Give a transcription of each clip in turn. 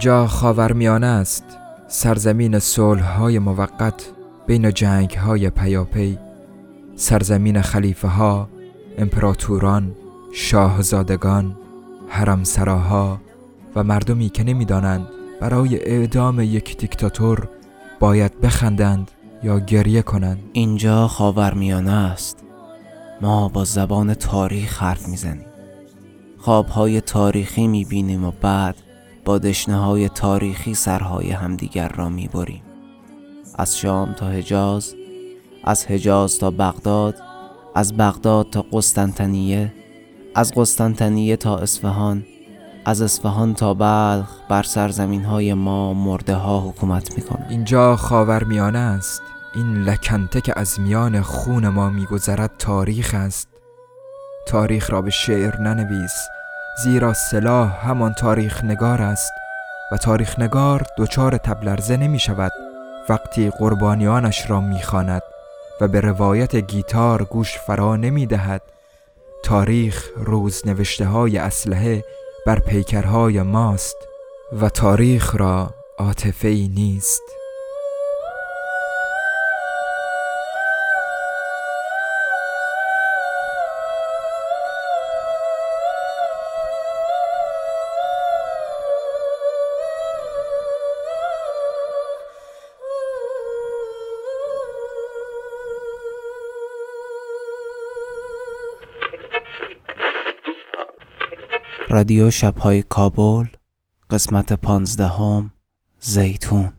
اینجا خاورمیانه است. سرزمین های موقت بین جنگ های پیاپی. سرزمین خلیفه ها امپراتوران شاهزادگان حرم سراها و مردمی که نمی‌دانند برای اعدام یک دیکتاتور باید بخندند یا گریه کنند. اینجا خاورمیانه است. ما با زبان تاریخ حرف می‌زنیم. خوابهای تاریخی می‌بینیم و بعد با دشنه های تاریخی سرهای همدیگر را می‌بریم. از شام تا حجاز از حجاز تا بغداد از بغداد تا قسطنطنیه از قسطنطنیه تا اصفهان از اصفهان تا بلخ بر سرزمین های ما مرده ها حکومت می‌کنند. اینجا خاورمیانه است. این لکنته که از میان خون ما میگذرد تاریخ است. تاریخ را به شعر ننویس. زیرا سلاح همان تاریخ نگار است و تاریخ نگار دچار تبلرزه نمی شود وقتی قربانیانش را می‌خواند و به روایت گیتار گوش فرا نمی دهد تاریخ روز نوشته های اسلحه بر پیکرهای ماست و تاریخ را عاطفه نیست. رادیو شبهای کابل قسمت پانزدهم زیتون.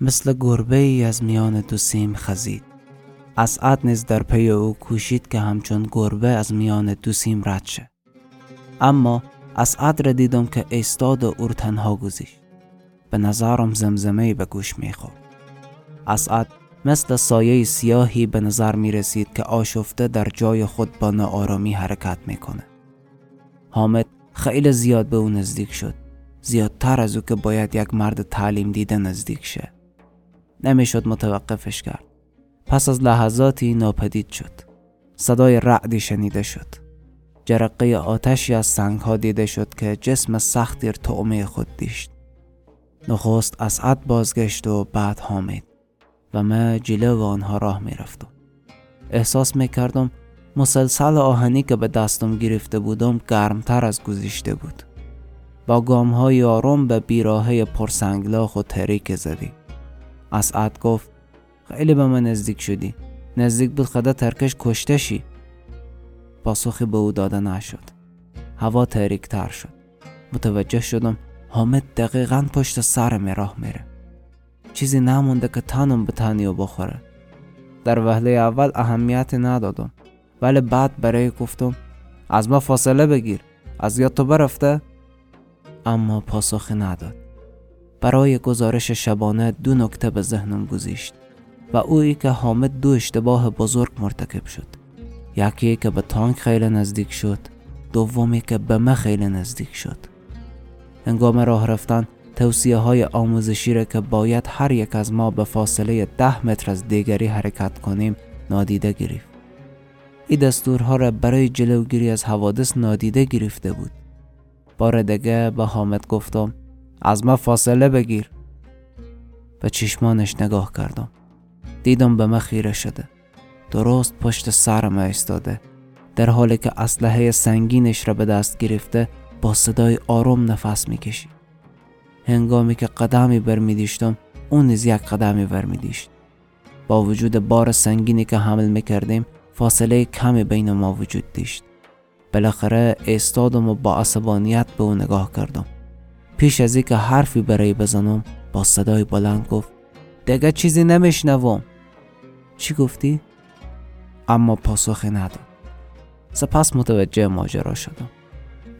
مثل گربه ای از میان دو سیم خزید. اسعد نیز در پی او کوشید که همچون گربه از میان دو سیم رد شه. اما اسعد را دیدم که ایستاد و اور تنها گذاشت به نظرم زمزمه به گوش می‌خورد. اسعد مثل سایه سیاهی به نظر می رسید که آشفته در جای خود با ناآرامی حرکت می‌کنه. حامد خیلی زیاد به او نزدیک شد. زیادتر از او که باید یک مرد تعلیم دیده نزدیک شه. نمی‌شد متوقفش کرد. پس از لحظاتی ناپدید شد. صدای رعدی شنیده شد. جرقه آتشی از سنگ ها دیده شد که جسم سختی تعمه خود دیشت. نخست اسعد بازگشت و بعد حامد و من جلو آنها راه می رفتم. احساس می کردم مسلسل آهنی که به دستم گرفته بودم گرمتر از گذشته بود. با گام های آروم به بیراهه پرسنگلاخ و تریک زدی. اسعد گفت خیلی به من نزدیک شدی. نزدیک بود خدا ترکش کشته شی. پاسخی به او داده نشد. هوا تر شد. متوجه شدم حامد دقیقا پشت سر می راه میره. چیزی نمونده که تنم به تنیو بخوره. در وهله اول اهمیت ندادم. ولی بعد برای گفتم از ما فاصله بگیر. از یاد تو برفته؟ اما پاسخی نداد. برای گزارش شبانه دو نکته به ذهنم گذشت و اویی که حامد دو اشتباه بزرگ مرتکب شد. یکی که به تانک خیلی نزدیک شد دومی که به من خیلی نزدیک شد. هنگام راه رفتن توصیه های آموزشی را که باید هر یک از ما به فاصله ده متر از دیگری حرکت کنیم نادیده گرفت. این دستورها را برای جلوگیری از حوادث نادیده گرفته بود. بار دیگه به حامد گفتم از ما فاصله بگیر. به چشمانش نگاه کردم. دیدم به من خیره شده. درست پشت سرم ایستاده. در حالی که اسلحه سنگینش را به دست گرفته با صدای آروم نفس می‌کشید. هنگامی که قدمی برمیدیشتم اون نیز یک قدمی برمیدیشت با وجود بار سنگینی که حمل می‌کردیم فاصله کمی بین ما وجود داشت. بالاخره ایستادم و با عصبانیت به او نگاه کردم. پیش از اینکه حرفی برای بزنم با صدای بلند گفت دیگه چیزی نمیشنوم. چی گفتی؟ اما پاسخی نداد. سپس متوجه ماجرا شدم.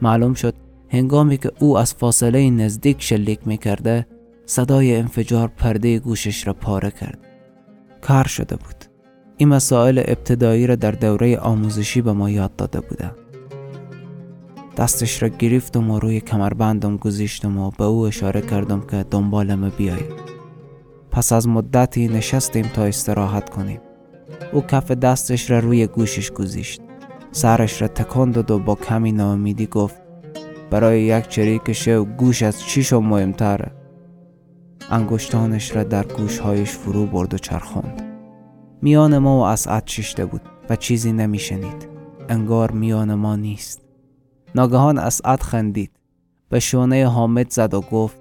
معلوم شد هنگامی که او از فاصله نزدیک شلیک می کرده صدای انفجار پرده گوشش را پاره کرد. کار شده بود. این مسائل ابتدایی را در دوره آموزشی به ما یاد داده بودند دستش را گرفتم و روی کمربندم گذاشتم و به او اشاره کردم که دنبالم بیاید. پس از مدتی نشستیم تا استراحت کنیم. او کف دستش را روی گوشش گذاشت. سرش را تکان داد و با کمی ناامیدی گفت برای یک چریک شو گوش از چیشو مهمتره انگشتانش را در گوشهایش فرو برد و چرخاند. میان ما و اسعد ششته بود و چیزی نمیشنید. انگار میان ما نیست. ناگهان اسعد خندید. به شونه حامد زد و گفت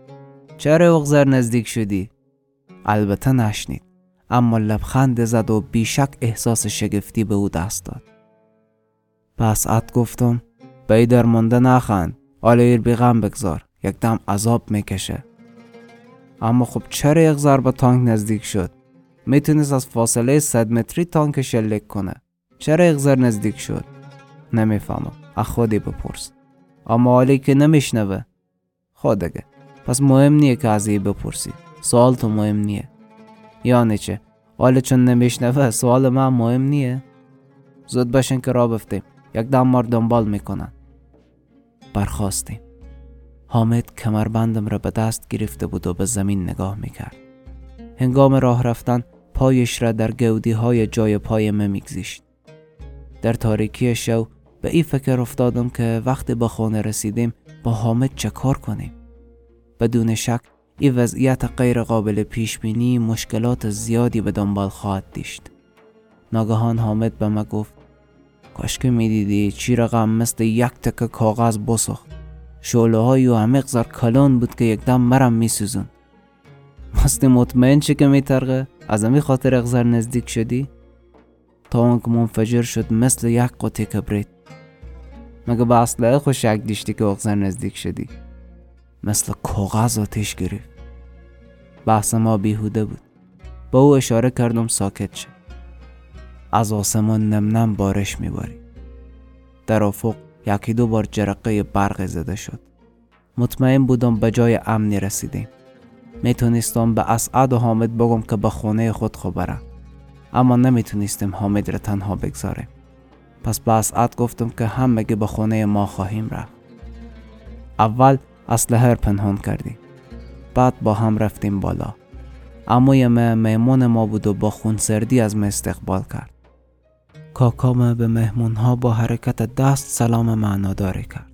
چرا اغزر نزدیک شدی؟ البته نشنید. اما لبخند زد و بیشک احساس شگفتی به او دست داد. پس ات گفتم به در مونده نخند. آلیر بی غم بگذار. یک دم عذاب می‌کشه. اما خب چرا یک ضربه تانک نزدیک شد؟ می‌تونست از فاصله صد متری تانک شلیک کنه. چرا یک نزدیک شد؟ نمی‌فهمم. از خودی بپرس. اما حالی که نمیشنوه. خودگه پس مهم نیه که از بپرسی. سوال تو مهم نیه یعنی چه حالا چون نمیشنوه سوال من مهم نیه زود باشین که را بفتیم یک دم مار دنبال می‌کنن برخواستیم حامد کمربندم را به دست گرفته بود و به زمین نگاه می‌کرد هنگام راه رفتن پایش را در گودی های جای پای من میگذیشت در تاریکی شو به این فکر افتادم که وقتی به خانه رسیدیم با حامد چه کار کنیم بدون شک این وضعیت غیر قابل پیش بینی مشکلات زیادی به دنبال خواهد داشت. ناگهان حامد به ما گفت کاش که می‌دیدی چی رقم مثل یک تکه کاغذ بسخت شعله های و عمیق زر کلان بود که یک دم مرم میسوزون مستی مطمئن چه که میترغه از امی خاطر اغزر نزدیک شدی؟ تا اون که منفجر شد مثل یک قطعه کبریت. مگه به اصله خوش شک دیشتی که اغزر نزدیک شدی؟ مثل کاغذ آتیش گرفت. بحث ما بیهوده بود. با او اشاره کردم ساکت شد از آسمان نم نم بارش میباری در افق یکی دو بار جرقه برق زده شد. مطمئن بودم به جای امنی رسیدیم. می‌تونستم به اسعد و حامد بگم که به خونه خود خبرم. اما نمی‌تونستیم حامد را تنها بگذاریم. پس به اسعد گفتم که هم مگه به خونه ما خواهیم رفت. اول اسلحه پنهان کردیم بعد با هم رفتیم بالا. اما ما میمون ما بود و با خونسردی از ما استقبال کرد. کاکام به مهمون ها با حرکت دست سلام معناداری کرد.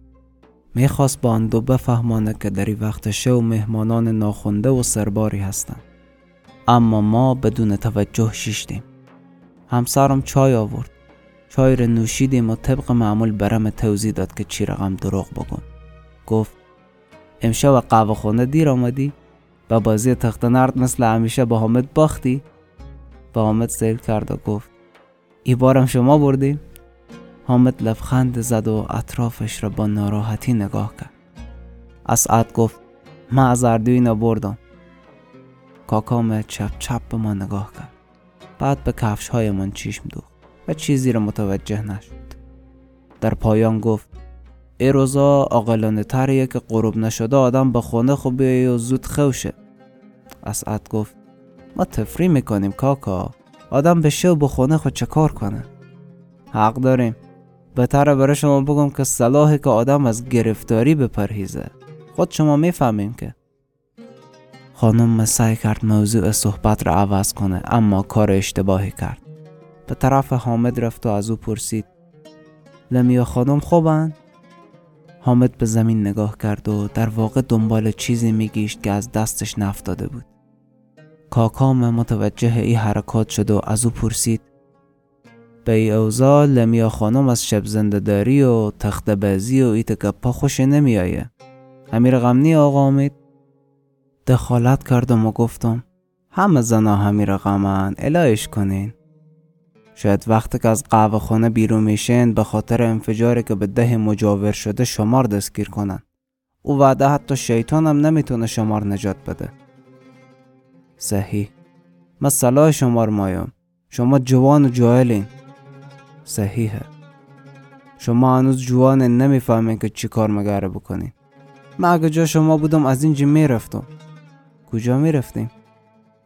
می‌خواست با آن دو بفهمانه که در وقت شو مهمانان ناخونده و سرباری هستند. اما ما بدون توجه شیشتیم همسرم چای آورد. چای را نوشیدیم و طبق معمول برم توضیح داد که چی رقم دروغ بگم گفت امشب قهوه خونه دیر آمدی و بازی تخت نرد مثل همیشه با حامد باختی؟ با حامد سیل کرد و گفت ای بارم شما بردی؟ حامد لبخند زد و اطرافش را با ناراحتی نگاه کرد. اسعد گفت من از اردوی بردم کاکام چپ چپ به ما نگاه کرد. بعد به کفش های من چشم دوخت و چیزی را متوجه نشد. در پایان گفت ای روزا آقلانه تریه که غروب نشده آدم به خونه خوب بیایی و زود خوشه. اسعد گفت ما تفری می‌کنیم کاکا. آدم به شو به خونه خود چه کنه؟ حق داریم. بهتره برای شما بگم که صلاحه که آدم از گرفتاری بپرهیزه. خود شما می‌فهمیم که. خانم سعی کرد موضوع صحبت را عوض کنه اما کار اشتباهی کرد. به طرف حامد رفت و از او پرسید لمیا خانم خوبن؟ حامد به زمین نگاه کرد و در واقع دنبال چیزی میگیشت که از دستش نفتاده بود. کاکام متوجه ای حرکات شد و از او پرسید به ای اوزا لمیا خانم از شب زندهداری و تخت بازی و ایت گپا خوش نمیایه همین رقم نی آقا امید. دخالت کردم و گفتم همه زنا همین رقمن الهش کنین. شاید وقتی که از قهوه خانه بیرون میشین به خاطر انفجاری که به ده مجاور شده شمار دستگیر کنن. او وعده حتی شیطان هم نمی‌تونه شمار نجات بده. صحیح. من صلاح شمار مایم. شما جوان و جاهلین. صحیحه. شما هنوز جوان نمی‌فهمین که چی کار مگره بکنین. من اگه جا شما بودم از اینجا می‌رفتم. کجا می‌رفتیم؟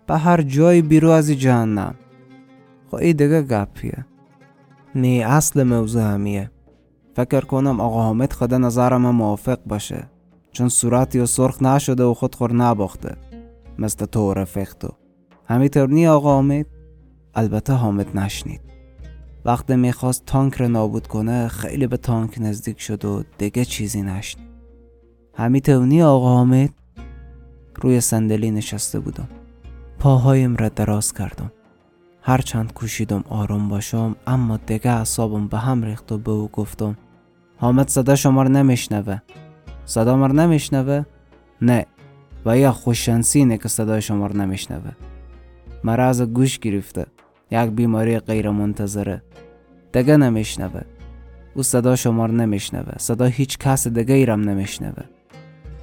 به هر جایی بیرو از جهنم. این دیگه گپیه. نی اصل موضوع همیه. فکر کنم آقا حامد خود نظرم موافق باشه. چون صورتی و سرخ نشده و خود خور نباخته. مثل تو رفیق تو همینطور نی آقا حامد؟ البته حامد نشنید. وقتی می‌خواست تانک رو نابود کنه خیلی به تانک نزدیک شد و دیگه چیزی نشنید. همینطور نی آقا حامد؟ روی صندلی نشسته بودم. پاهایم را دراز کردم. هرچند کوشیدم آروم باشم اما دیگه اعصابم به هم ریخت و به او گفتم حامد صدا شما رو نمیشنوه. صدا مر نمیشنوه؟ نه. و یا خوششانسی اینه که صدای شما رو نمیشنوه. مرض گوش گرفته. یک بیماری غیر منتظره دیگه نمیشنوه. او صدا شما رو نمیشنوه. صدا هیچ کس دیگه ایرم نمیشنوه.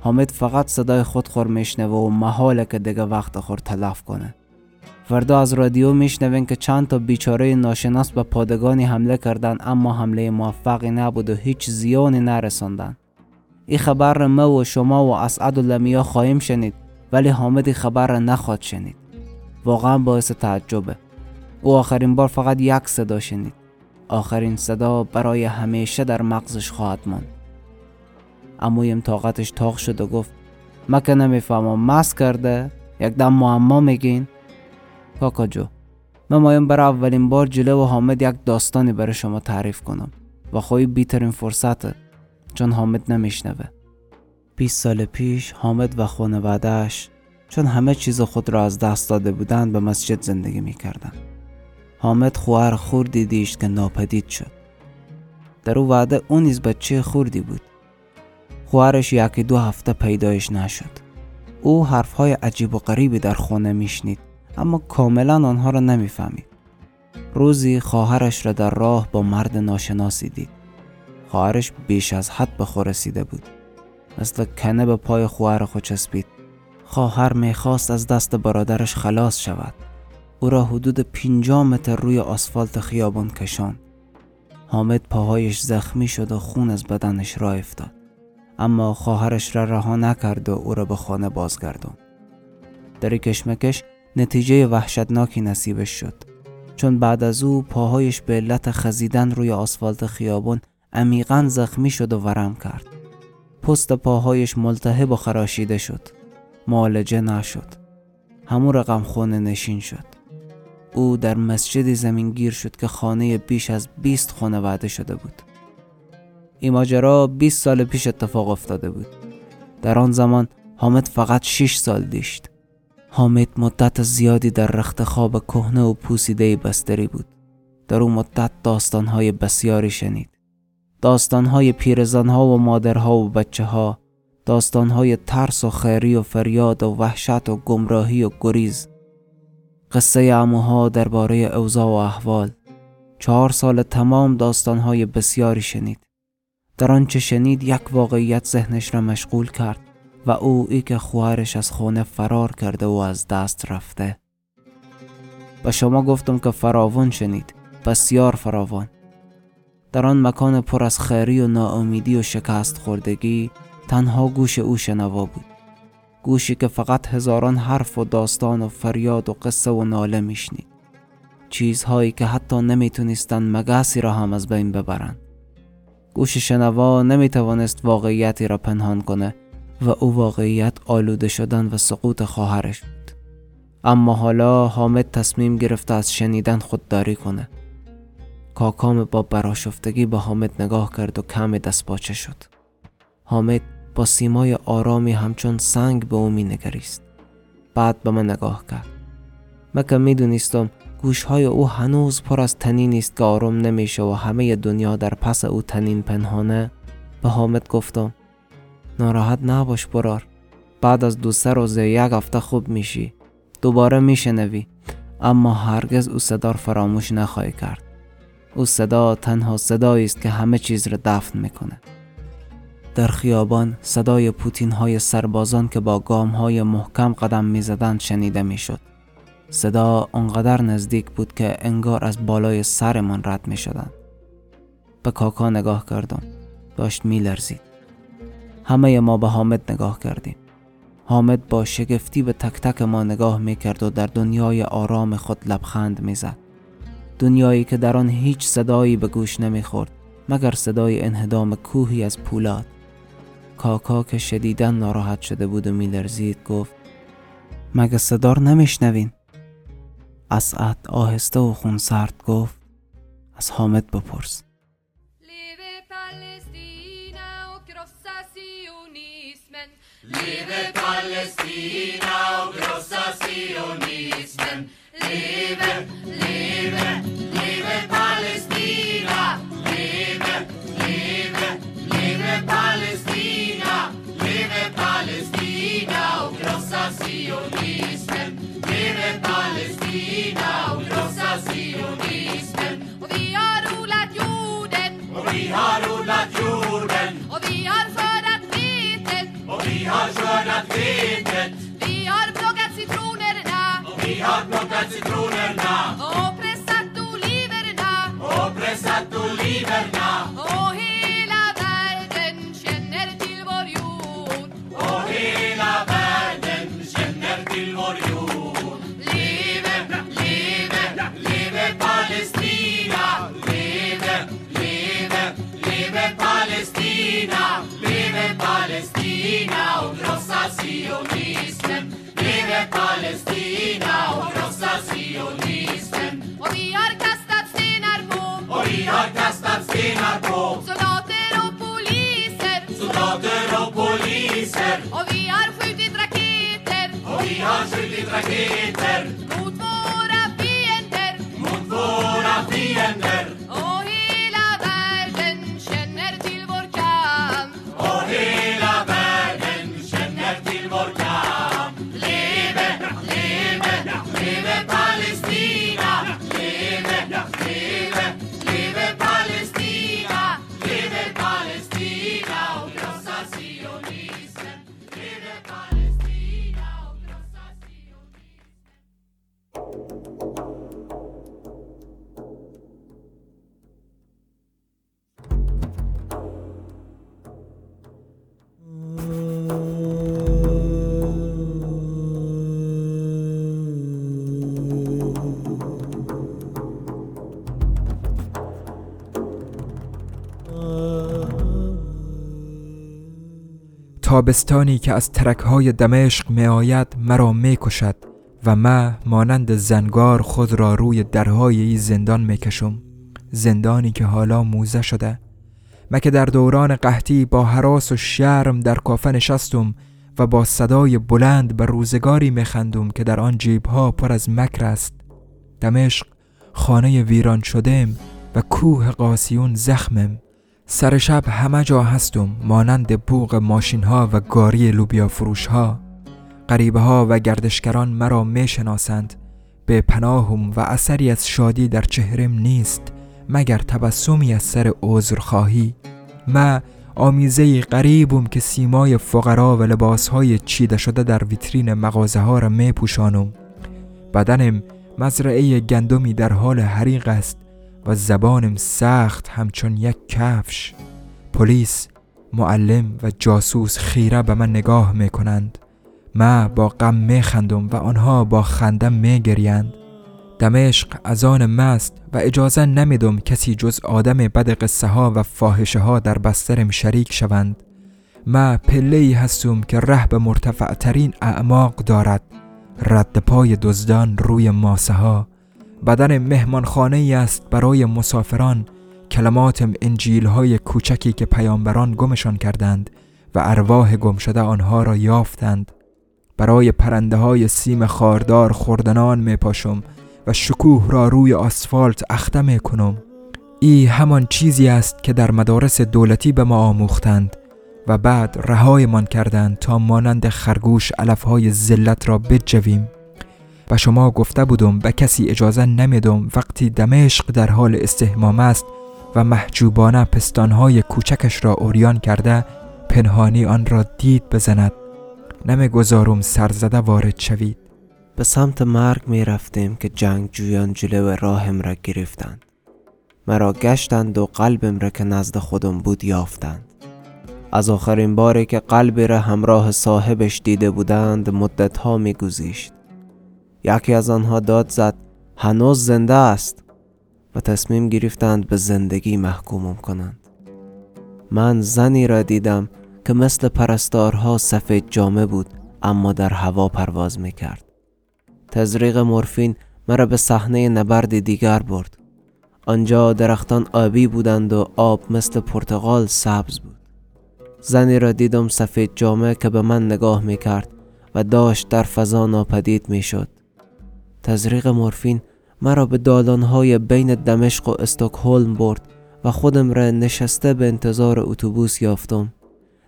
حامد فقط صدای خود خور میشنوه و محاله که دیگه وقت خور تلف کنه. فردا از رادیو میشنوین که چند تا بیچاره ناشناس به پادگانی حمله کردن اما حمله موفقی نبود و هیچ زیانی نرساندن. این خبر را ما و شما و اسعد و لمیا خواهیم شنید ولی حامد خبر را نخواد شنید. واقعا باعث تعجبه. او آخرین بار فقط یک صدا شنید. آخرین صدا برای همیشه در مغزش خواهد ماند. امویم طاقتش تاق شد و گفت ما که نمی‌فهمم مس کرده؟ یک دم معما میگین؟ کاکا جو من مایم برای اولین بار جلو و حامد یک داستانی برای شما تعریف کنم و خواهی بیترین فرصته چون حامد نمیشنوه. 20 سال پیش حامد و خانوادهش چون همه چیز خود را از دست داده بودند به مسجد زندگی می‌کردند. حامد خواهر خوردی دیشت که ناپدید شد. در او وعده اون نیز بچه خوردی بود؟ خواهرش یکی دو هفته پیدایش نشد. او حرفهای عجیب و غریبی در خانه میشنید. اما کاملا آنها را نمی‌فهمید. روزی خواهرش را در راه با مرد ناشناسی دید. خواهرش بیش از حد به خور رسیده بود. مثل کنه به پای خواهر خود چسبید. خواهر می‌خواست از دست برادرش خلاص شود. او را حدود پینجا متر روی آسفالت خیابان کشان حامد پاهایش زخمی شد و خون از بدنش را افتاد. اما خواهرش را رها نکرد و او را به خانه بازگردان در کشمکش نتیجه وحشتناکی نصیبش شد. چون بعد از او پاهایش به علت خزیدن روی آسفالت خیابان عمیقا زخمی شد و ورم کرد. پست پاهایش ملتهب و خراشیده شد. معالجه نشد. همون رقم خونه نشین شد. او در مسجدی زمینگیر شد که خانه بیش از 20 خانه وعده شده بود. این ماجرا 20 سال پیش اتفاق افتاده بود. در آن زمان حامد فقط 6 سال دیشت. حامد مدت زیادی در رخت خواب کهنه و پوسیده بستری بود. در او مدت داستانهای بسیاری شنید. داستانهای پیرزنها و مادرها و بچه ها داستانهای ترس و خیری و فریاد و وحشت و گمراهی و گریز. قصه اموها درباره اوضاع و احوال. چهار سال تمام داستانهای بسیاری شنید. در آنچه شنید یک واقعیت ذهنش را مشغول کرد. و او ای که خواهرش از خانه فرار کرده و از دست رفته. به شما گفتم که فراوان شنید بسیار فراوان. در آن مکان پر از خیری و ناامیدی و شکست خوردگی تنها گوش او شنوا بود. گوشی که فقط هزاران حرف و داستان و فریاد و قصه و ناله میشنید. چیزهایی که حتی نمی‌تونستند مگسی را هم از بین ببرند. گوش شنوا نمی‌توانست واقعیتی را پنهان کنه. و او واقعیت آلوده شدن و سقوط خواهرش بود. اما حالا حامد تصمیم گرفته از شنیدن خودداری کنه. کاکام با براشفتگی به حامد نگاه کرد و کم دست باچه شد. حامد با سیمای آرامی همچون سنگ به او می نگریست بعد به من نگاه کرد. من که می دونستم گوشهای او هنوز پر از تنین است که آرام نمیشه و همه دنیا در پس او تنین پنهانه. به حامد گفتم ناراحت نباش برار. بعد از دو سه روز یک هفته خوب میشی. دوباره میشنوی. اما هرگز او صدا فراموش نخواهی کرد. او صدا تنها صدایی است که همه چیز را دفن می‌کنه در خیابان صدای پوتین های سربازان که با گام های محکم قدم می‌زدند شنیده می‌شد. صدا آنقدر نزدیک بود که انگار از بالای سرمان رد می شدن. به کاکا نگاه کردم. داشت می لرزید. همه ما به حامد نگاه کردیم. حامد با شگفتی به تک تک ما نگاه می کرد و در دنیای آرام خود لبخند می زد. دنیایی که در آن هیچ صدایی به گوش نمی خورد مگر صدای انهدام کوهی از پولاد. کاکا که شدیدا ناراحت شده بود و میلرزید گفت مگه صدار نمیشنوین؟ اسعد آهسته و خونسرد گفت از حامد بپرس. Leve Palestina och krossa sionismen. Leve, leve, leve Palestina. Leve, leve, leve Palestina. Leve Palestina och krossa sionismen. Leve Palestina och krossa sionismen. Och vi har odlat jorden. Och vi har odlat jorden. Och vi har skördat vi har skördat vetet. Vi har plockat citronerna. Och vi har plockat citronerna. Och pressat oliverna. Och pressat oliverna. Och hela världen känner till vår jord. Och hela världen känner till vår jord. Leve, leve, leve Palestina. Leve, leve, leve Palestina. Leve Palestina och krossa sionismen. Leve Palestina och krossa sionismen. Och vi har kastat stenar på Och vi har kastat stenar på soldater och poliser. soldater och poliser. Och vi har skjutit raketer Och vi har skjutit raketer تابستانی که از ترکهای دمشق می آید مرا می کشد و من مانند زنگار خود را روی درهای ای زندان می کشم زندانی که حالا موزه شده. من که در دوران قحطی با حراس و شرم در کافه نشستم و با صدای بلند به روزگاری میخندم که در آن جیبها پر از مکر است؟ دمشق خانه ویران شدم و کوه قاسیون زخمم. سر شب همه جا هستم مانند بوق ماشین ها و گاری لوبیا فروش ها غریبه ها و گردشگران مرا می شناسند به پناهم و اثری از شادی در چهرم نیست مگر تبسمی از سر عذرخواهی. ما آمیزه غریبم که سیمای فقرا و لباسهای چیده شده در ویترین مغازه ها را می پوشانم بدنم مزرعه گندمی در حال حریق است. و زبانم سخت همچون یک کفش. پلیس معلم و جاسوس خیره به من نگاه می کنند ما با غم می خندم و آنها با خنده می گریند دمشق از آن مست و اجازه نمیدم کسی جز آدم بد قصه ها و فاحشه ها در بسترم شریک شوند. ما پله ای هستم که ره به مرتفع ترین اعماق دارد. رد پای دزدان روی ماسه ها بدن مهمانخانه ای است برای مسافران. کلماتم انجیل های کوچکی که پیامبران گمشان کردند و ارواح گم شده آنها را یافتند. برای پرنده های سیم خاردار خوردنان می پاشم و شکوه را روی آسفالت اخته می کنم ای همان چیزی است که در مدارس دولتی به ما آموختند و بعد رهایمان کردند تا مانند خرگوش علفهای ذلت را بجویم. و شما گفته بودم به کسی اجازه نمیدم وقتی دمشق در حال استحمام است و محجوبانه پستانهای کوچکش را اوریان کرده پنهانی آن را دید بزند. نمی‌گذارم سرزده وارد شوید. به سمت مرگ می رفتیم که جنگجویان جلو راهم را گرفتند. مرا گشتند و قلبم را که نزد خودم بود یافتند. از آخرین باری که قلبی را همراه صاحبش دیده بودند مدتها می گذیشت یکی از آنها داد زد هنوز زنده است و تصمیم گرفتند به زندگی محکومم کنند من زنی را دیدم که مثل پرستارها سفید جامه بود اما در هوا پرواز می کرد. تزریق مورفین مرا به صحنه نبرد دیگر برد. آنجا درختان آبی بودند و آب مثل پرتغال سبز بود. زنی را دیدم سفید جامه که به من نگاه می کرد و داشت در فضا ناپدید می شد. تزریق مورفین مرا به دالانهای بین دمشق و استکهلم برد و خودم را نشسته به انتظار اتوبوس یافتم.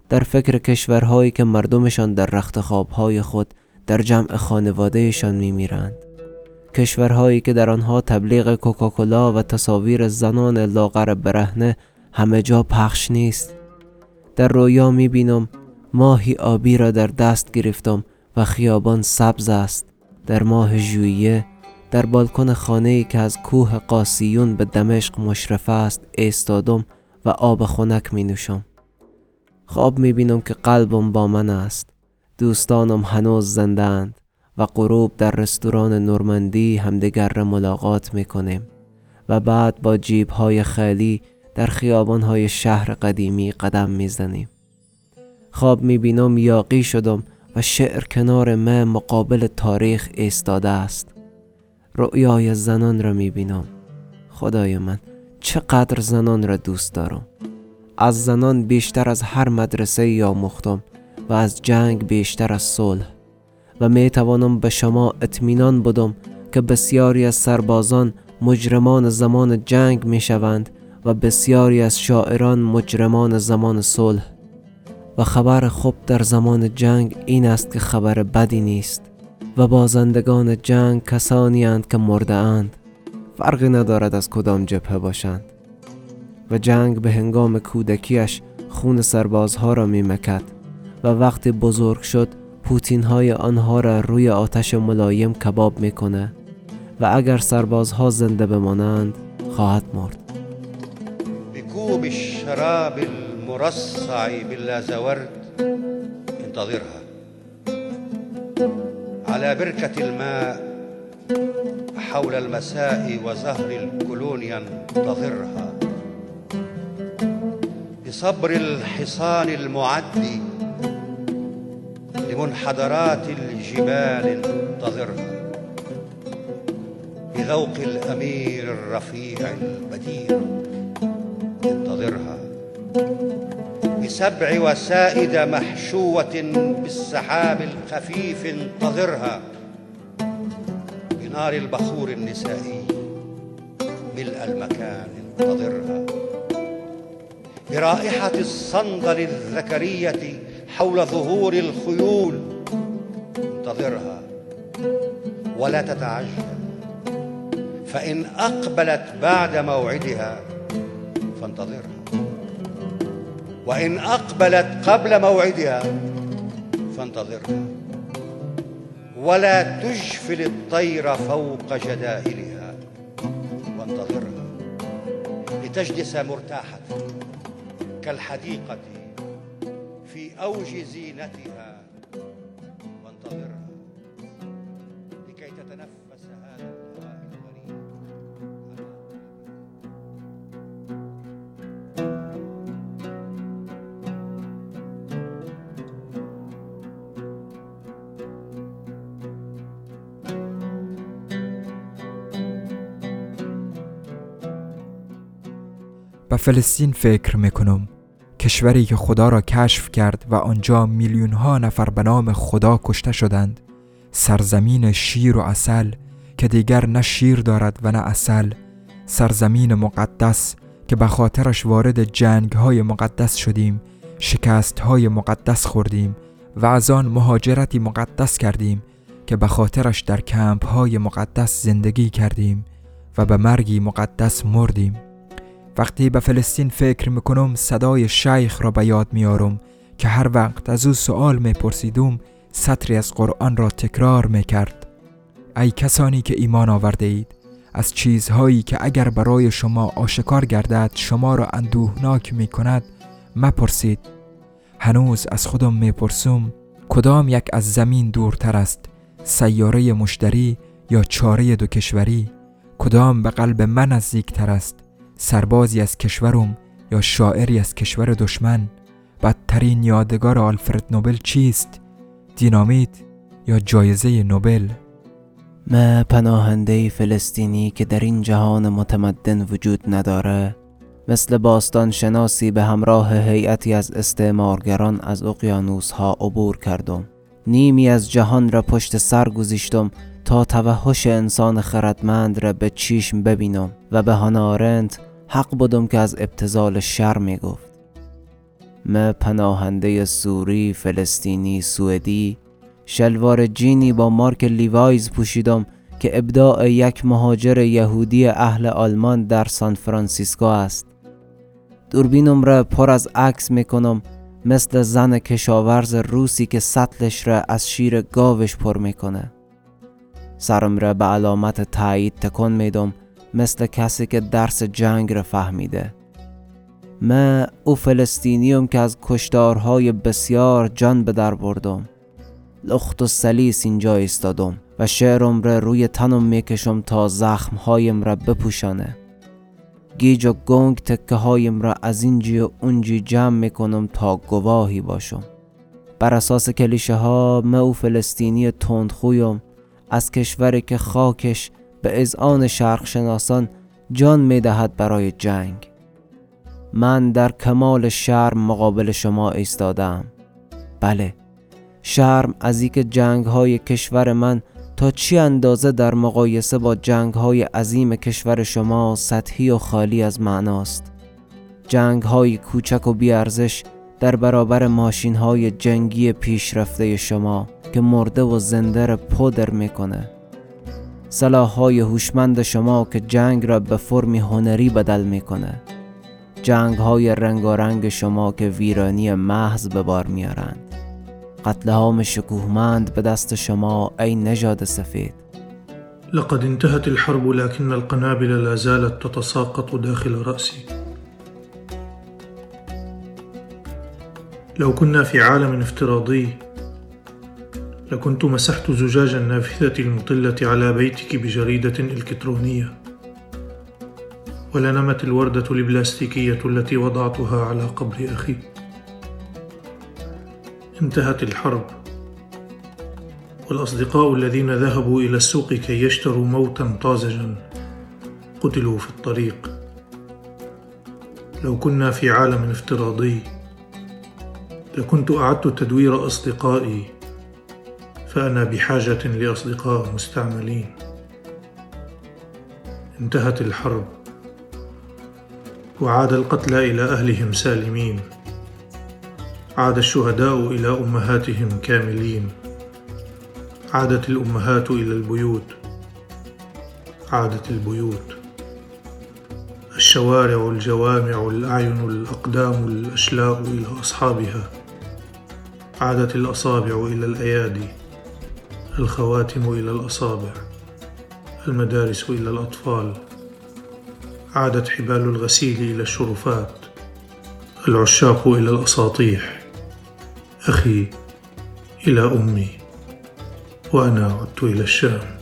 در فکر کشورهایی که مردمشان در رخت خوابهای خود در جمع خانوادهشان میمیرند. کشورهایی که در آنها تبلیغ کوکاکولا و تصاویر زنان لاغر برهنه همه جا پخش نیست. در رویا می‌بینم ماهی آبی را در دست گرفتم و خیابان سبز است. در ماه ژوئیه در بالکن خانه ای که از کوه قاسیون به دمشق مشرف است ایستادم و آب خنک می نوشم خواب می بینم که قلبم با من است دوستانم هنوز زندند و غروب در رستوران نورمندی همدیگر را ملاقات می کنیم و بعد با جیب های خیلی در خیابان های شهر قدیمی قدم می زنیم. خواب می بینم یاقی شدم و شعر کنار من مقابل تاریخ ایستاده است. رؤیای زنان را می بینم خدای من چقدر زنان را دوست دارم. از زنان بیشتر از هر مدرسه یا مختم و از جنگ بیشتر از صلح. و می توانم به شما اطمینان بدم که بسیاری از سربازان مجرمان زمان جنگ می شوند و بسیاری از شاعران مجرمان زمان صلح. و خبر خوب در زمان جنگ این است که خبر بدی نیست و بازندگان جنگ کسانی اند که مرده اند. فرقی ندارد از کدام جبهه باشند. و جنگ به هنگام کودکیش خون سربازها را می مکد و وقتی بزرگ شد پوتین های آنها را روی آتش ملایم کباب می‌کنه و اگر سربازها زنده بمانند خواهد مرد. المرصع باللازورد انتظرها. على بركة الماء حول المساء وزهر الكولونيا انتظرها بصبر الحصان المعد لمنحدرات الجبال انتظرها. بذوق الأمير الرفيع البديع انتظرها. بسبع وسائد محشوة بالسحاب الخفيف انتظرها بنار البخور النسائي ملء المكان انتظرها برائحة الصندل الذكرية حول ظهور الخيول انتظرها ولا تتعجل فإن أقبلت بعد موعدها فانتظرها. وإن أقبلت قبل موعدها فانتظرها. ولا تجفل الطير فوق جدائلها. وانتظرها لتجلس مرتاحة كالحديقة في أوج زينتها. فلسطین فکر می‌کنم. کشوری که خدا را کشف کرد و آنجا میلیون ها نفر به نام خدا کشته شدند. سرزمین شیر و اصل که دیگر نه شیر دارد و نه اصل سرزمین مقدس که به خاطرش وارد جنگ های مقدس شدیم. شکست های مقدس خوردیم و از آن مهاجرتی مقدس کردیم که به خاطرش در کمپ های مقدس زندگی کردیم و به مرگی مقدس مردیم. وقتی به فلسطین فکر می‌کنم صدای شیخ را به یاد میارم که هر وقت از او سوال میپرسیدم سطری از قرآن را تکرار می‌کرد. ای کسانی که ایمان آورده اید از چیزهایی که اگر برای شما آشکار گردد شما را اندوهناک می کند مپرسید. هنوز از خودم می‌پرسم کدام یک از زمین دورتر است سیاره مشتری یا چاره دو کشوری؟ کدام به قلب من نزدیکتر است؟ سربازی از کشورم یا شاعری از کشور دشمن. بدترین یادگار آلفرد نوبل چیست؟ دینامیت یا جایزه نوبل؟ ما پناهنده فلسطینی که در این جهان متمدن وجود نداره مثل باستان شناسی به همراه هیئتی از استعمارگران از اقیانوس ها عبور کردم. نیمی از جهان را پشت سر گذاشتم تا توحش انسان خردمند را به چشم ببینم و به هانا آرنت حق بدم که از ابتذال شر می گفت. ما پناهنده سوری، فلسطینی، سوئدی شلوار جینی با مارک Levi's پوشیدم که ابداع یک مهاجر یهودی اهل آلمان در سان فرانسیسکو است. دوربینم را پر از عکس می‌کنم مثل زن کشاورز روسی که سطلش را از شیر گاوش پر می‌کنه سرم را به علامت تایید تکن میدم مثل کسی که درس جنگ را فهمیده. من او فلسطینیم که از کشتارهای بسیار جان به در بردم. لخت و سلیس اینجا ایستادم و شعرم را روی تنم می‌کشم تا زخمهایم را بپوشانه. گیج و گنگ تکه هایم را از اینجی و اونجی جمع می‌کنم تا گواهی باشم. بر اساس کلیشه ها من او فلسطینی تندخویم از کشوری که خاکش به اذعان شرق شناسان جان می‌دهد برای جنگ. من در کمال شرم مقابل شما ایستادم. بله شرم از اینکه جنگ های کشور من تا چی اندازه در مقایسه با جنگ های عظیم کشور شما سطحی و خالی از معناست؟ جنگ های کوچک و بیارزش در برابر ماشین های جنگی پیشرفته شما که مرده و زنده را پودر می‌کنه. سلاح های هوشمند شما که جنگ را به فرمی هنری بدل می‌کنه. جنگ های رنگارنگ شما که ویرانی محض به بار میارند قتل عام شکوهمند به دست شما ای نژاد سفید. لقد انتهت الحرب لكن القنابل لا زالت تتساقط داخل رأسي. لو كنا في عالم افتراضي لكنت مسحت زجاج النافذة المطلة على بيتك بجريدة إلكترونية ولنمت الوردة البلاستيكية التي وضعتها على قبر أخي. انتهت الحرب والأصدقاء الذين ذهبوا إلى السوق كي يشتروا موتا طازجا قتلوا في الطريق. لو كنا في عالم افتراضي لكنت أعدت تدوير أصدقائي فأنا بحاجة لأصدقاء مستعملين. انتهت الحرب. وعاد القتلى إلى أهلهم سالمين. عاد الشهداء إلى أمهاتهم كاملين. عادت الأمهات إلى البيوت. عادت البيوت. الشوارع الجوامع الأعين الأقدام الأشلاء إلى أصحابها. عادت الأصابع إلى الأيادي الخواتم إلى الأصابع المدارس إلى الأطفال. عادت حبال الغسيل إلى الشرفات العشاق إلى الأساطيح. أخي إلى أمي وأنا عدت إلى الشام.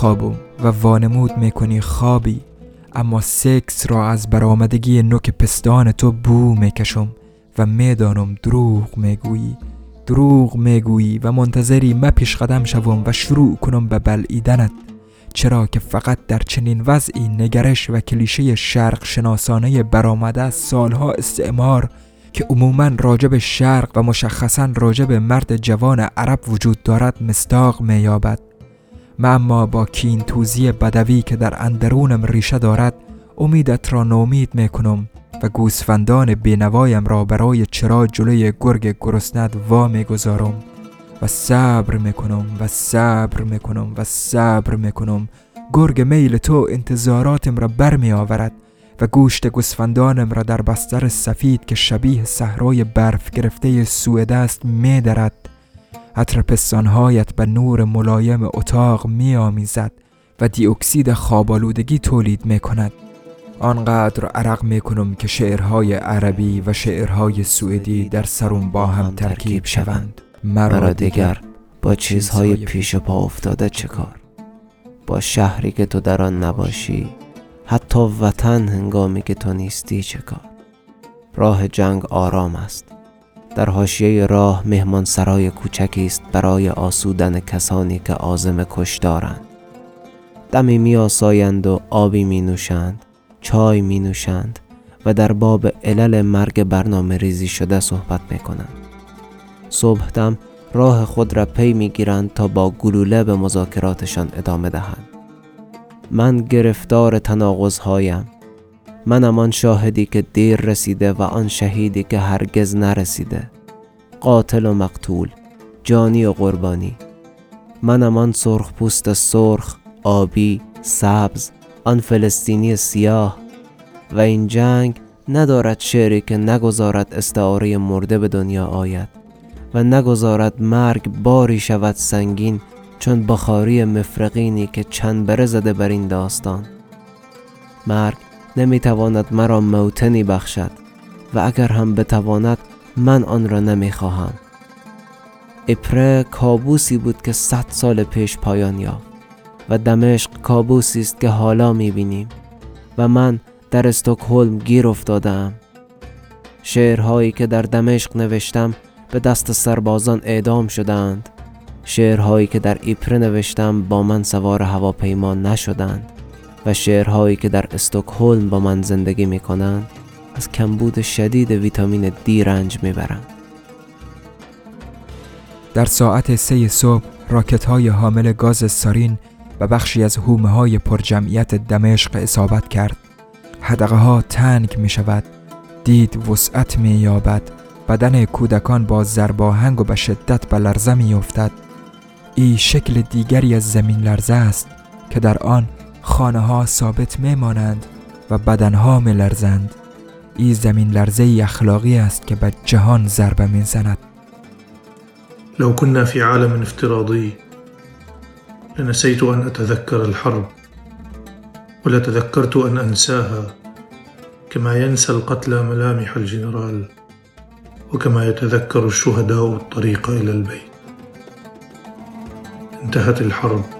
میخوابم و وانمود می‌کنی خوابی اما سکس را از برآمدگی نوک پستان تو بو می‌کشم و می‌دانم دروغ می‌گویی. دروغ می‌گویی و منتظری ما پیش قدم شوم و شروع کنم به بلعیدنت چرا که فقط در چنین وضعی نگرش و کلیشه شرق شناسانه برآمده از سالها استعمار که عموما راجب شرق و مشخصا راجب مرد جوان عرب وجود دارد مستاق مییابد. من اما با کین توزی بدوی که در اندرونم ریشه دارد امیدت را نومید می کنم و گوسفندان بینوایم را برای چرا جلوی گرگ گرسنت وا می گذارم و صبر می کنم و صبر می کنم و صبر می کنم گرگ میل تو انتظاراتم را بر می آورد و گوشت گوسفندانم را در بستر سفید که شبیه صحرای برف گرفته سوئد است می درد عطر پستانهایت به نور ملایم اتاق می آمیزد و دیوکسید خوابالودگی تولید می کند آنقدر عرق می کنم که شعرهای عربی و شعرهای سوئدی در سرم با هم ترکیب شوند. مرا دیگر با چیزهای پیش پا افتاده چه کار؟ با شهری که تو در آن نباشی حتی وطن هنگامی که تو نیستی چه کار؟ راه جنگ آرام است. در حاشیه راه مهمان سرای کوچکی است برای آسودن کسانی که عازم کش دارند. دمی می آسایند و آبی می نوشند چای می نوشند و در باب علل مرگ برنامه ریزی شده صحبت می کنند صبح دم راه خود را پی می گیرند تا با گلوله به مذاکراتشان ادامه دهند. من گرفتار تناقض منم آن شاهدی که دیر رسیده و آن شهیدی که هرگز نرسیده. قاتل و مقتول جانی و قربانی. منم آن سرخ پوست سرخ آبی سبز آن فلسطینی سیاه. و این جنگ ندارد شعری که نگذارد استعاره مرده به دنیا آید. و نگذارد مرگ باری شود سنگین چون بخاری مفرقینی که چند بره زده بر این داستان. مرگ نمی‌تواند مرا موتنی بخشد و اگر هم بتواند من آن را نمی‌خواهم. اپره کابوسی بود که صد سال پیش پایان یافت و دمشق کابوسی است که حالا می‌بینیم و من در استکهلم گیر افتادم شعرهایی که در دمشق نوشتم به دست سربازان اعدام شدند شعرهایی که در ایپره نوشتم با من سوار هواپیما نشدند و شعرهایی که در استکهلم با من زندگی می کنند از کمبود شدید ویتامین دی رنج می برند. در ساعت سه صبح راکت های حامل گاز سارین و بخشی از هومه های پرجمعیت دمشق اصابت کرد حدقه ها تنگ می شود دید وسعت می یابد بدن کودکان با زرباهنگ و به شدت به لرزه می افتد ای شکل دیگری از زمین لرزه است که در آن خانه ها ثابت می مانند و بدن ها می لرزند ای زمین لرزه اخلاقی است که به جهان ضربه می زند لو كنا في عالم افتراضي لنسيت أن أتذكر الحرب ولتذكرت أن أنساها كما ينسى القتلى ملامح الجنرال وكما يتذكر الشهداء الطريق إلى البيت. انتهت الحرب.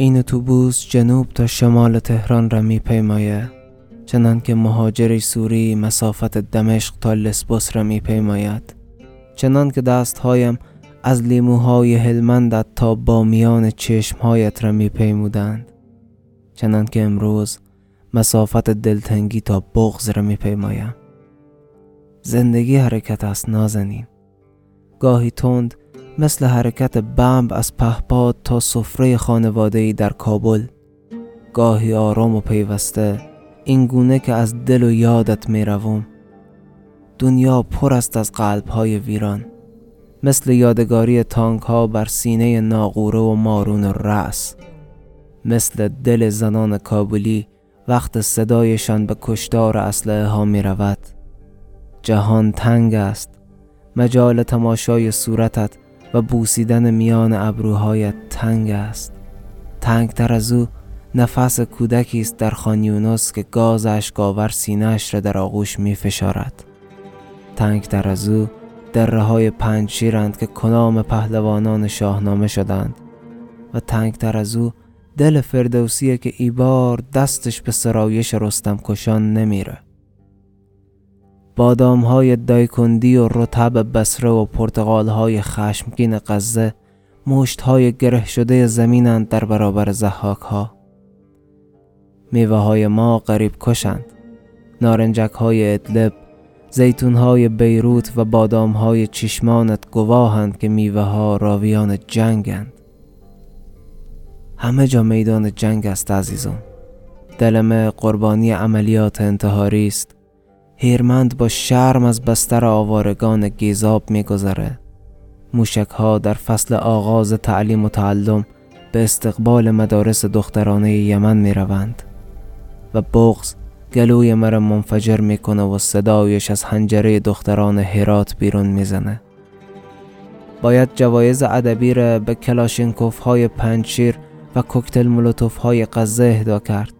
این اتوبوس جنوب تا شمال تهران را میپیماید چنان که مهاجری سوری مسافت دمشق تا لسبوس را میپیماید. چنان که دستهایم از لیموهای هلمندت تا با میان چشمهایت را میپیمودند. چنان که امروز مسافت دلتنگی تا بغز را میپیمایم. زندگی حرکت است نازنین. گاهی تند مثل حرکت بمب از پهپاد تا سفره خانواده‌ای در کابل. گاهی آرام و پیوسته این گونه که از دل و یادت می روم دنیا پر است از قلب های ویران. مثل یادگاری تانک ها بر سینه ناقوره و مارون رأس. مثل دل زنان کابلی وقت صدایشان به کشتار اسلحه ها می رود جهان تنگ است. مجال تماشای صورتت و بوسیدن میان ابروهایت تنگ است. تنگ تر از او نفس کودکی است در خانیونس که گاز اشکاور سینهاش را در آغوش می فشارد تنگ تر از او دره های پنج شیرند که کنام پهلوانان شاهنامه شدند و تنگ تر از او دل فردوسیه که ایبار دستش به سرایش رستم کشان نمیره. بادام های دایکندی و رطب بسره و پرتقال های خشمگین غزه مشت های گره شده زمینند در برابر زحاک ها میوه های ما قریب کشند. نارنجک های ادلب زیتون های بیروت و بادام های چشمانت گواهند که میوه ها راویان جنگند. همه جا میدان جنگ است عزیزان دلم قربانی عملیات انتحاری است. هیرمند با شرم از بستر آوارگان گیزاب میگذره. موشک ها در فصل آغاز تعلیم و تعلم به استقبال مدارس دخترانه یمن می روند و بغز گلوی مرا منفجر می‌کنه و صدایش از هنجره دختران هرات بیرون می‌زنه. باید جوایز ادبی را به کلاشینکوف های پنجشیر و کوکتل مولوتوف های غزه اهدا کرد.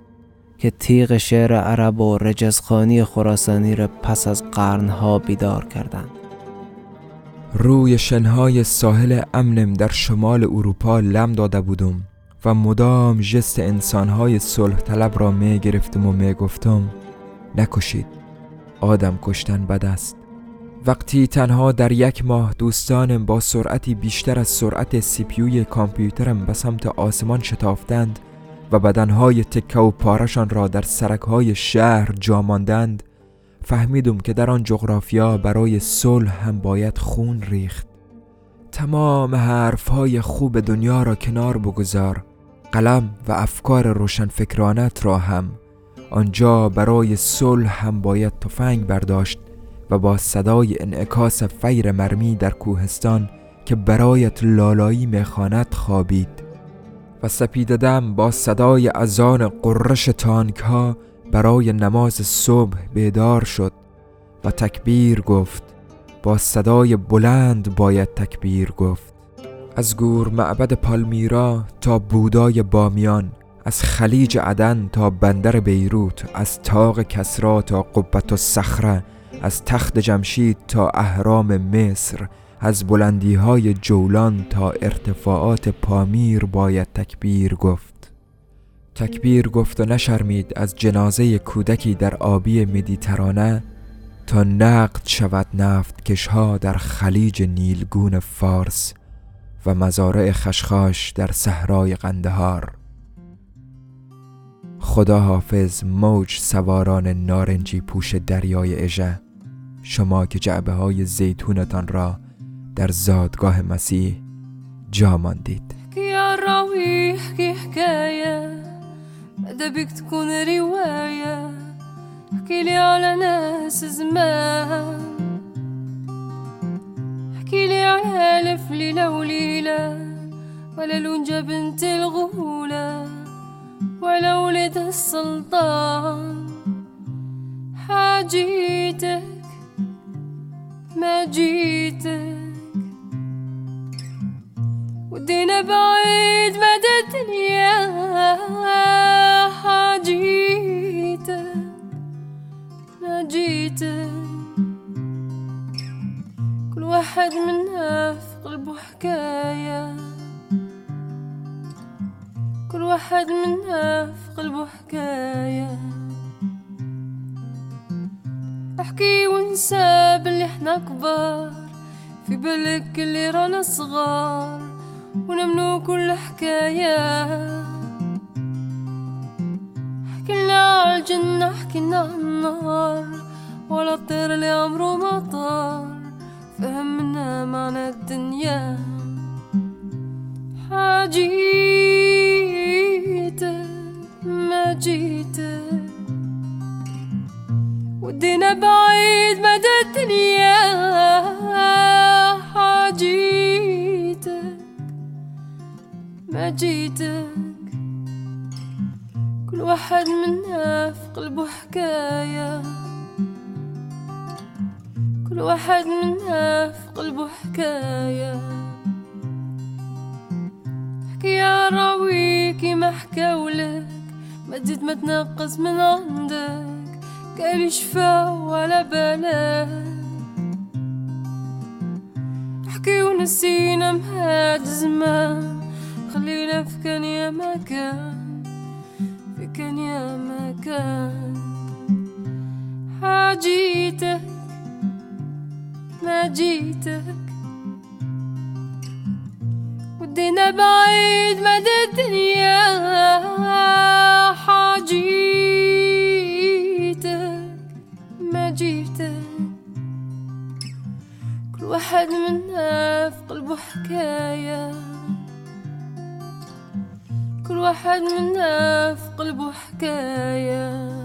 که تیغ شعر عرب و رجزخانی خراسانی را پس از قرنها بیدار کردند. روی شنهای ساحل امنم در شمال اروپا لم داده بودم و مدام جست انسانهای صلح طلب را می گرفتم و می گفتم نکشید آدم کشتن بد است. وقتی تنها در یک ماه دوستانم با سرعتی بیشتر از سرعت سیپیوی کامپیوترم به سمت آسمان شتافتند و بدنهای تکه و پارشان را در سرکهای شهر جاماندند فهمیدم که در آن جغرافیا برای صلح هم باید خون ریخت. تمام حرفهای خوب دنیا را کنار بگذار قلم و افکار روشنفکرانت را هم. آنجا برای صلح هم باید تفنگ برداشت و با صدای انعکاس فیر مرمی در کوهستان که برایت لالایی می‌خواند خوابید. و سپیددم با صدای ازان قررش تانک ها برای نماز صبح بیدار شد و تکبیر گفت. با صدای بلند باید تکبیر گفت. از گور معبد پالمیرا تا بودای بامیان از خلیج عدن تا بندر بیروت از تاق کسرا تا قبت و صخره از تخت جمشید تا اهرام مصر از بلندی های جولان تا ارتفاعات پامیر باید تکبیر گفت. تکبیر گفت و نشرمید از جنازه کودکی در آبی مدیترانه تا نقد شود نفت کشها در خلیج نیلگون فارس و مزارع خشخاش در صحرای قندهار. خدا حافظ موج سواران نارنجی پوش دریای اژه شما که جعبه های زیتونتان را در زادگاه مسیح جا ماندید. احكي حكاية بك تكون رواية على ناس زمان على ألف ليلة وليلة ولا لونجة بنت الغولة ولا ولد السلطان. حاجيتك ما جيتك ودينا بعيد مدى الدنيا حاجيتك ما جيتك كل واحد منا في قلبه حكاية كل واحد منا في قلبه حكاية احكي وانسى باللي إحنا كبار. في بالك اللي رانا صغار. ونمنو كل حكاية. حكينا على الجنة حكينا على النار ولا الطير اللي عمره ما طار. فهمنا معنى الدنيا. حاجيتك ما جيتك ودينا بعيد مدى الدنيا. حاجيتك ما جيتك. كل واحد منا في قلبه حكاية. كل واحد منا في قلبه حكاية. حكي يا راويكي ما حكاولك ما تزيد ما تنقص من عندك. قال شفا ولا بالك حكي ونسينا مهاد زمان خلينا في كان يا ما كان في كان يا ما كان حاجيتك ما جيتك. ودينا بعيد مدى الدنيا. حاجيتك ما جيتك. كل واحد منا في قلبه حكاية. كل واحد منا في قلبه حكايه